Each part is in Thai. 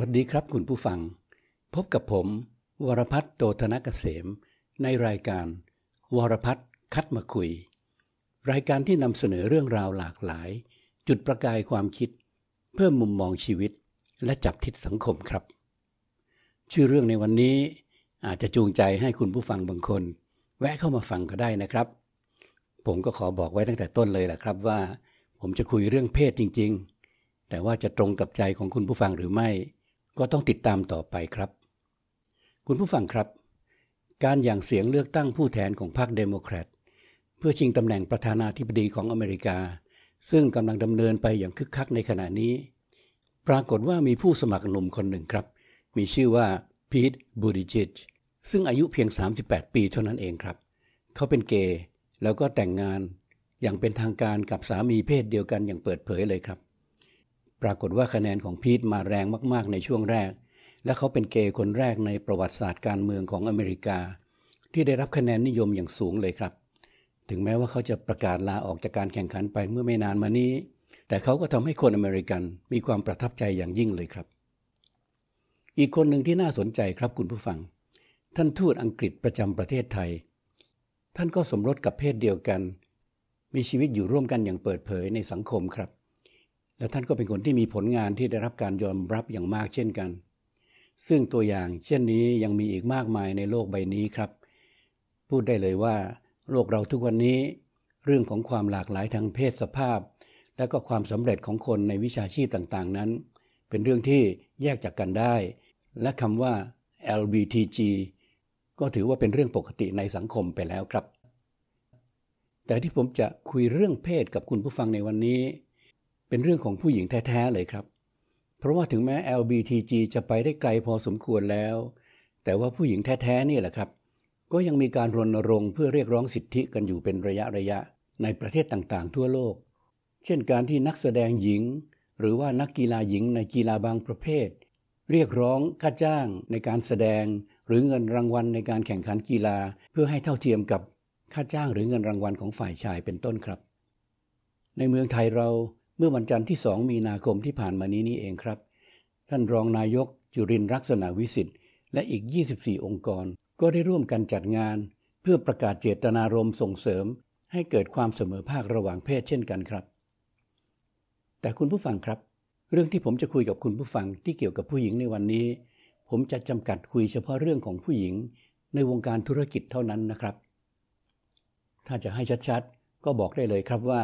วัสดีครับคุณผู้ฟัง พบกับผม วรพัฒน์โตธนกเกษม ในรายการ วรพัฒน์คัดมาคุย รายการที่นำเสนอเรื่องราวหลากหลาย จุดประกายความคิด เพิ่มมุมมองชีวิต และจับทิศสังคมครับ ชื่อเรื่องในวันนี้อาจจะจูงใจให้คุณผู้ฟังบางคน แวะเข้ามาฟังก็ได้นะครับ ผมก็ขอบอกไว้ตั้งแต่ต้นเลยแหละครับว่า ผมจะคุยเรื่องเพศจริง ๆ แต่ว่าจะตรงกับใจของคุณผู้ฟังหรือไม่ ก็ต้องติดตามต่อไปครับ คุณผู้ฟังครับ การหยั่งเสียงเลือกตั้งผู้แทนของพรรคเดโมแครตเพื่อชิงตำแหน่งประธานาธิบดีของอเมริกา ซึ่งกำลังดำเนินไปอย่างคึกคักในขณะนี้ ปรากฏว่ามีผู้สมัครหนุ่มคนหนึ่งครับ มีชื่อว่า Pete Buttigieg ซึ่งอายุเพียง 38 ปีเท่านั้นเองครับ เขาเป็นเกย์แล้วก็แต่งงานอย่างเป็นทางการกับสามีเพศเดียวกันอย่างเปิดเผยเลยครับ ปรากฏว่าคะแนนของพีทมาแรงมากๆในช่วงแรก และเขาเป็นเกย์คนแรกในประวัติศาสตร์การเมืองของอเมริกา ที่ได้รับคะแนนนิยมอย่างสูงเลยครับ ถึงแม้ว่าเขาจะประกาศลาออกจากการแข่งขันไปเมื่อไม่นานมานี้ แต่เขาก็ทำให้คนอเมริกันมีความประทับใจอย่างยิ่งเลยครับ อีกคนหนึ่งที่น่าสนใจครับคุณผู้ฟัง ท่านทูตอังกฤษประจำประเทศไทย ท่านก็สมรสกับเพศเดียวกัน มีชีวิตอยู่ร่วมกันอย่างเปิดเผยในสังคมครับ และท่านก็เป็นคนที่มีผลงานที่ได้รับการยอมรับอย่างมากเช่นกัน ซึ่งตัวอย่างเช่นนี้ยังมีอีกมากมายในโลกใบนี้ครับ พูดได้เลยว่า โลกเราทุกวันนี้ เรื่องของความหลากหลายทางเพศสภาพ และก็ความสำเร็จของคนในวิชาชีพต่างๆ นั้น เป็นเรื่องที่แยกจากกันได้ และคำว่า LBTG ก็ถือว่าเป็นเรื่องปกติในสังคมไปแล้วครับ แต่ที่ผมจะคุยเรื่องเพศกับคุณผู้ฟังในวันนี้ เป็นเรื่องของผู้หญิงแท้ ๆ เลยครับ เพราะว่าถึงแม้ LBTG จะไปได้ไกลพอสมควรแล้ว แต่ว่าผู้หญิงแท้ๆนี่แหละครับ ก็ยังมีการรณรงค์เพื่อเรียกร้องสิทธิกันอยู่เป็นระยะระยะในประเทศต่างๆ ทั่วโลก เช่นการที่นักแสดงหญิง หรือว่านักกีฬาหญิงในกีฬาบางประเภท เรียกร้องค่าจ้างในการแสดง หรือเงินรางวัลในการแข่งขันกีฬา เพื่อให้เท่าเทียมกับค่าจ้างหรือเงินรางวัลของฝ่ายชายเป็นต้นครับ ในเมืองไทยเรา เมื่อวันจันทร์ที่ 2 มีนาคมที่ผ่านมานี้นี่เองครับ ท่านรองนายกจุรินรักษณะวิสิทธิ์และอีก 24 องค์กร ก็ได้ร่วมกันจัดงาน เพื่อประกาศเจตนารมณ์ส่งเสริม ให้เกิดความเสมอภาคระหว่างเพศเช่นกันครับ แต่คุณผู้ฟังครับ เรื่องที่ผมจะคุยกับคุณผู้ฟังที่เกี่ยวกับผู้หญิงในวันนี้ ผมจะจำกัดคุยเฉพาะเรื่องของผู้หญิง ในวงการธุรกิจเท่านั้นนะครับ ถ้าจะให้ชัดๆ ก็บอกได้เลยครับว่า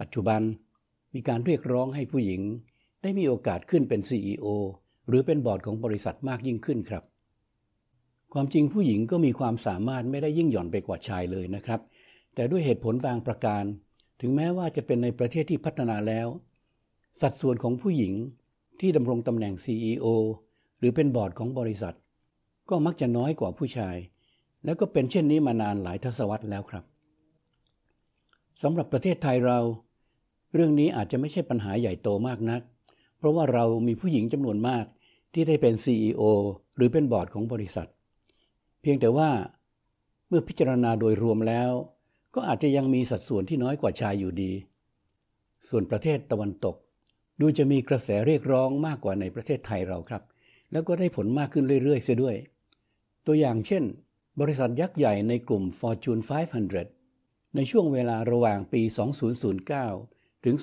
ปัจจุบัน มีการเรียกร้องให้ผู้หญิง ได้มีโอกาสขึ้นเป็น CEO หรือเป็นบอร์ดของบริษัทมากยิ่งขึ้นครับ ความจริงผู้หญิงก็มีความสามารถไม่ได้ยิ่งหย่อนไปกว่าชายเลยนะครับ แต่ด้วยเหตุผลบางประการ ถึงแม้ว่าจะเป็นในประเทศที่พัฒนาแล้ว สัดส่วนของผู้หญิงที่ดำรงตำแหน่ง CEO หรือเป็นบอร์ดของบริษัท ก็มักจะน้อยกว่าผู้ชาย แล้วก็เป็นเช่นนี้มานานหลายทศวรรษแล้วครับสำหรับประเทศไทยเรา เรื่องนี้อาจจะไม่ใช่ปัญหาใหญ่โตมากนัก เพราะว่าเรามีผู้หญิงจำนวนมากที่ได้เป็น CEO หรือเป็นบอร์ดของบริษัท เพียงแต่ว่าเมื่อพิจารณาโดยรวมแล้ว ก็อาจจะยังมีสัดส่วนที่น้อยกว่าชายอยู่ดี ส่วนประเทศตะวันตก ดูจะมีกระแสเรียกร้องมากกว่าในประเทศไทยเราครับ แล้วก็ได้ผลมากขึ้นเรื่อยๆ เสียด้วย ตัวอย่างเช่น บริษัทยักษ์ใหญ่ในกลุ่ม Fortune 500 ในช่วงเวลาระหว่างปี 2009 ถึง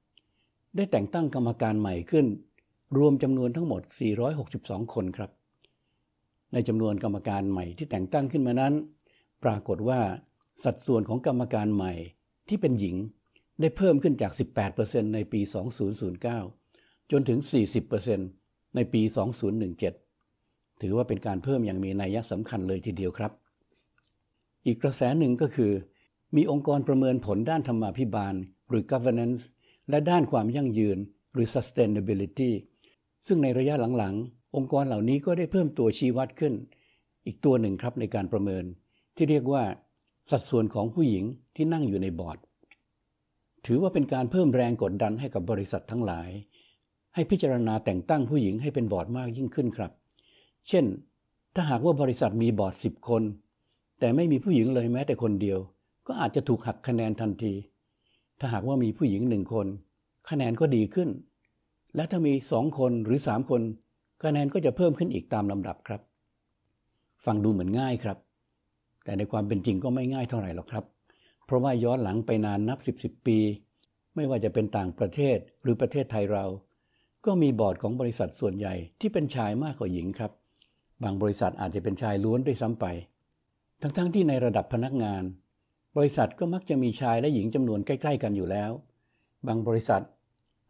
2017 ได้แต่งตั้งกรรมการใหม่ขึ้น รวมจำนวนทั้งหมด 462 คนครับ ในจำนวนกรรมการใหม่ที่แต่งตั้งขึ้นมานั้น ปรากฏว่าสัดส่วนของกรรมการใหม่ที่เป็นหญิงได้เพิ่มขึ้นจาก 18%ในปี 2009 จนถึง 40%ในปี 2017 ถือว่าเป็นการเพิ่มอย่างมีนัยสำคัญเลยทีเดียวครับ อีกกระแสหนึ่งก็คือ มีองค์กรประเมินผลด้านธรรมาภิบาล หรือ governance และด้านความยั่งยืนหรือ sustainability ซึ่งในระยะหลังๆ องค์กรเหล่านี้ก็ได้เพิ่มตัวชี้วัดขึ้น อีกตัวหนึ่งครับในการประเมิน ที่เรียกว่า สัดส่วนของผู้หญิงที่นั่งอยู่ในบอร์ด ถือว่าเป็นการเพิ่มแรงกดดันให้กับบริษัททั้งหลาย ให้พิจารณาแต่งตั้งผู้หญิงให้เป็นบอร์ดมากยิ่งขึ้นครับ เช่น ถ้าหากว่าบริษัทมีบอร์ด 10 คน แต่ไม่มีผู้หญิงเลยแม้แต่คนเดียว ก็อาจจะถูกหักคะแนนทันที ถ้าหากว่ามีผู้หญิงหนึ่งคน คะแนนก็ดีขึ้น และถ้ามีสองคนหรือสามคน คะแนนก็จะเพิ่มขึ้นอีกตามลำดับครับ ฟังดูเหมือนง่ายครับ แต่ในความเป็นจริงก็ไม่ง่ายเท่าไหร่หรอกครับ เพราะว่าย้อนหลังไปนานนับสิบสิบปี ไม่ว่าจะเป็นต่างประเทศหรือประเทศไทยเรา ก็มีบอร์ดของบริษัทส่วนใหญ่ที่เป็นชายมากกว่าหญิงครับ บางบริษัทอาจจะเป็นชายล้วนด้วยซ้ำไป ทั้งๆทที่ในระดับพนักงาน บริษัทก็มักจะมีชายและหญิงจำนวนใกล้ ๆ กันอยู่แล้ว บางบริษัท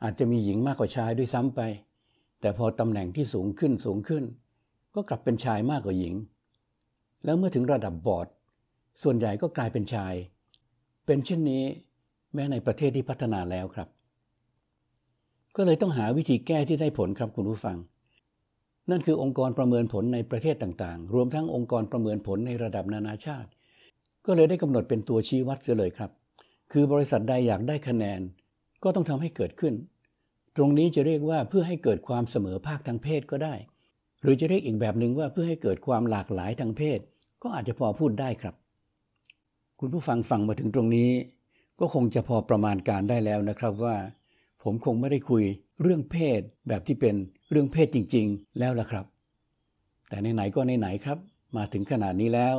อาจจะมีหญิงมากกว่าชายด้วยซ้ำไป แต่พอตำแหน่งที่สูงขึ้นสูงขึ้น ก็กลับเป็นชายมากกว่าหญิง แล้วเมื่อถึงระดับบอร์ด ส่วนใหญ่ก็กลายเป็นชาย เป็นเช่นนี้แม้ในประเทศที่พัฒนาแล้วครับ ก็เลยต้องหาวิธีแก้ที่ได้ผลครับคุณผู้ฟัง นั่นคือองค์กรประเมินผลในประเทศต่างๆ รวมทั้งองค์กรประเมินผลในระดับนานาชาติ ก็เลยได้กำหนดเป็นตัวชี้วัดเสียเลยครับ คือบริษัทใดอยากได้คะแนน ก็ต้องทำให้เกิดขึ้น ตรงนี้จะเรียกว่าเพื่อให้เกิดความเสมอภาคทางเพศก็ได้ หรือจะเรียกอีกแบบหนึ่งว่าเพื่อให้เกิดความหลากหลายทางเพศ ก็อาจจะพอพูดได้ครับ คุณผู้ฟังฟังมาถึงตรงนี้ ก็คงจะพอประมาณการได้แล้วนะครับว่า ผมคงไม่ได้คุยเรื่องเพศแบบที่เป็นเรื่องเพศจริง ๆ แล้วล่ะครับ แต่ไหนๆก็ไหนๆครับ มาถึงขนาดนี้แล้ว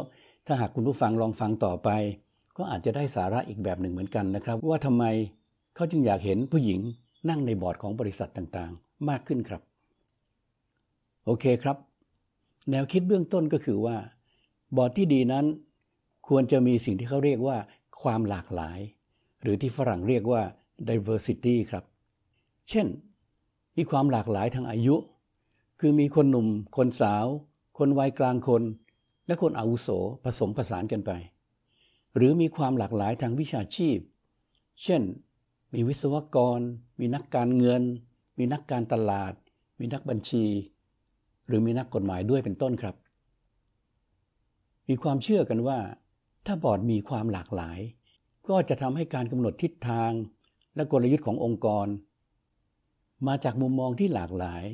ถ้าหากคุณผู้ฟังลองฟังต่อไป ก็อาจจะได้สาระอีกแบบหนึ่งเหมือนกันนะครับ ว่าทำไมเขาจึงอยากเห็นผู้หญิงนั่งในบอร์ดของบริษัทต่างๆ มากขึ้นครับ โอเคครับ แนวคิดเบื้องต้นก็คือว่า บอร์ดที่ดีนั้น ควรจะมีสิ่งที่เขาเรียกว่า ความหลากหลาย หรือที่ฝรั่งเรียกว่า diversity ครับ เช่น มีความหลากหลายทางอายุ คือมีคนหนุ่ม คนสาว คนวัยกลางคน และคนอาวุโสผสมผสานกันไป หรือมีความหลากหลายทางวิชาชีพ เช่น มีวิศวกร มีนักการเงิน มีนักการตลาด มีนักบัญชี หรือมีนักกฎหมายด้วยเป็นต้นครับ มีความเชื่อกันว่า ถ้าบอร์ดมีความหลากหลาย ก็จะทำให้การกำหนดทิศทาง และกลยุทธ์ขององค์กร มาจากมุมมองที่หลากหลาย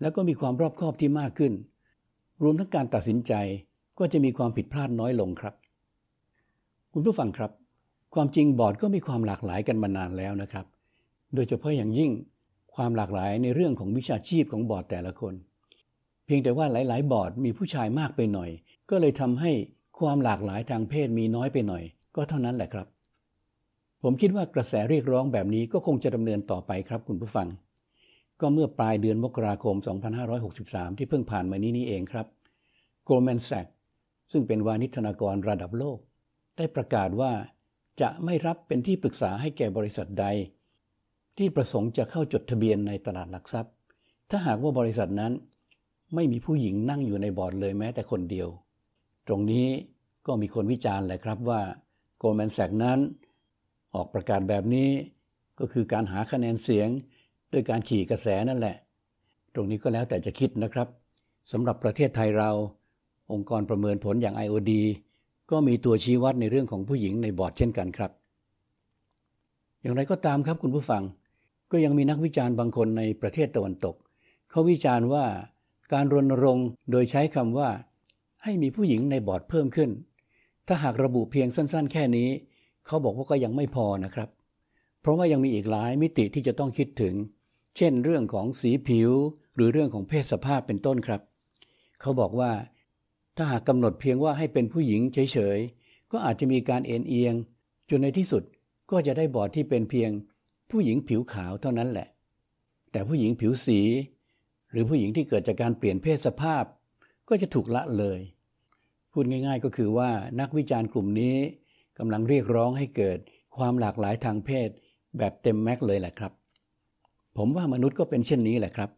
แล้วก็มีความรอบคอบที่มากขึ้นรวมทั้งการตัดสินใจ ก็จะมีความผิดพลาดน้อยลงครับ คุณผู้ฟังครับ ความจริงบอร์ดก็มีความหลากหลายกันมานานแล้วนะครับ โดยเฉพาะอย่างยิ่งความหลากหลายในเรื่องของวิชาชีพของบอร์ดแต่ละคน เพียงแต่ว่าหลาย ๆ บอร์ดมีผู้ชายมากไปหน่อย ก็เลยทำให้ความหลากหลายทางเพศมีน้อยไปหน่อย ก็เท่านั้นแหละครับ ผมคิดว่ากระแสเรียกร้องแบบนี้ก็คงจะดำเนินต่อไปครับคุณผู้ฟัง ก็เมื่อปลายเดือนมกราคม 2563 ที่เพิ่งผ่านมานี้นี่เองครับ Goldman Sachs ซึ่งเป็นวานิชนากรระดับโลก ได้ประกาศว่าจะไม่รับเป็นที่ปรึกษาให้แก่บริษัทใด ที่ประสงค์จะเข้าจดทะเบียนในตลาดหลักทรัพย์ ถ้าหากว่าบริษัทนั้น ไม่มีผู้หญิงนั่งอยู่ในบอร์ดเลยแม้แต่คนเดียว ตรงนี้ก็มีคนวิจารณ์แหละครับว่าโกลแมนแซกนั้น ออกประกาศแบบนี้ ก็คือการหาคะแนนเสียงด้วยการขี่กระแสนั่นแหละ ตรงนี้ก็แล้วแต่จะคิดนะครับสำหรับประเทศไทยเรา องค์กรประเมินผลอย่าง IOD ก็มีตัวชี้วัดในเรื่องของผู้หญิงในบอร์ดเช่นกันครับ อย่างไรก็ตามครับคุณผู้ฟัง ก็ยังมีนักวิจารณ์บางคนในประเทศตะวันตก เขาวิจารณ์ว่าการรณรงค์โดยใช้คำว่า ให้มีผู้หญิงในบอร์ดเพิ่มขึ้น ถ้าหากระบุเพียงสั้นๆ แค่นี้ เขาบอกว่าก็ยังไม่พอนะครับ เพราะว่ายังมีอีกหลายมิติที่จะต้องคิดถึง เช่น เรื่องของสีผิว หรือเรื่องของเพศสภาพเป็นต้นครับ เขาบอกว่า ถ้าหากกำหนดเพียงว่าให้เป็นผู้หญิงเฉยๆ ก็อาจจะมีการเอ็นเอียง จนในที่สุดก็จะได้บอร์ดที่เป็นเพียง ผู้หญิงผิวขาวเท่านั้นแหละ แต่ผู้หญิงผิวสี หรือผู้หญิงที่เกิดจากการเปลี่ยนเพศสภาพ ก็จะถูกละเลย พูดง่าย ๆ ก็คือว่านักวิจารณ์กลุ่มนี้กำลังเรียกร้องให้เกิดความหลากหลายทางเพศ แบบเต็มแม็กเลยแหละครับ ผมว่ามนุษย์ก็เป็นเช่นนี้แหละครับ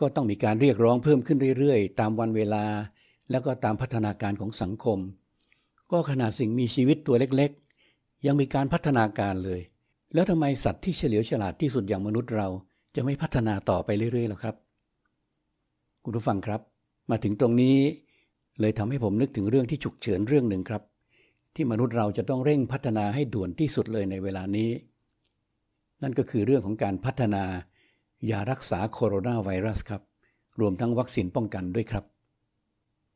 ก็ต้องมีการเรียกร้องเพิ่มขึ้นเรื่อยๆ ตามวันเวลา แล้วก็ตามพัฒนาการของสังคม ก็ขนาดสิ่งมีชีวิตตัวเล็กๆ ยังมีการพัฒนาการเลย แล้วทำไมสัตว์ที่เฉลียวฉลาดที่สุดอย่างมนุษย์เราจะไม่พัฒนาต่อไปเรื่อยๆหรอครับ คุณผู้ฟังครับ มาถึงตรงนี้ เลยทำให้ผมนึกถึงเรื่องที่ฉุกเฉินเรื่องหนึ่งครับ ที่มนุษย์เราจะต้องเร่งพัฒนาให้ด่วนที่สุดเลยในเวลานี้ นั่นก็คือเรื่องของการพัฒนายารักษาโคโรนาไวรัสครับ รวมทั้งวัคซีนป้องกันด้วยครับ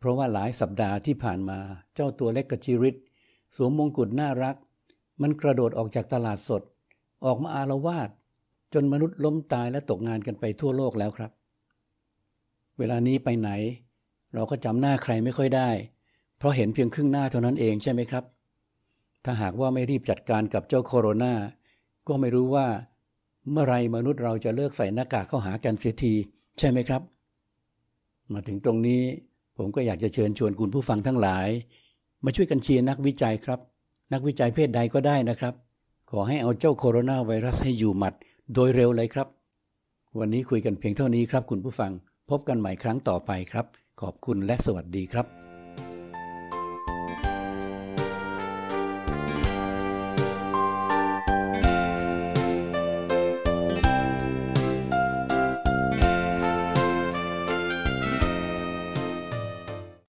เพราะว่าหลายสัปดาห์ที่ผ่านมาเจ้าตัวเล็กกระจิริตสวมมงกุฎน่ารัก มันกระโดดออกจากตลาดสด ออกมาอารวาสจนมนุษย์ล้มตายและตกงานกันไปทั่วโลกแล้วครับ เวลานี้ไปไหน เราก็จำหน้าใครไม่ค่อยได้ เพราะเห็นเพียงครึ่งหน้าเท่านั้นเองใช่ไหมครับ ถ้าหากว่าไม่รีบจัดการกับเจ้าโคโรนาก็ไม่รู้ว่า เมื่อไรมนุษย์เราจะเลิกใส่หน้ากากเข้าหากันเสียที ใช่ไหมครับ มาถึงตรงนี้ ผมก็อยากจะเชิญชวนคุณผู้ฟังทั้งหลาย มาช่วยกันเชียร์นักวิจัยครับ นักวิจัยเพศใดก็ได้นะครับ ขอให้เอาเจ้าโคโรนาไวรัสให้อยู่หมัดโดยเร็วเลยครับ วันนี้คุยกันเพียงเท่านี้ครับ คุณผู้ฟัง พบกันใหม่ครั้งต่อไปครับ ขอบคุณและสวัสดีครับ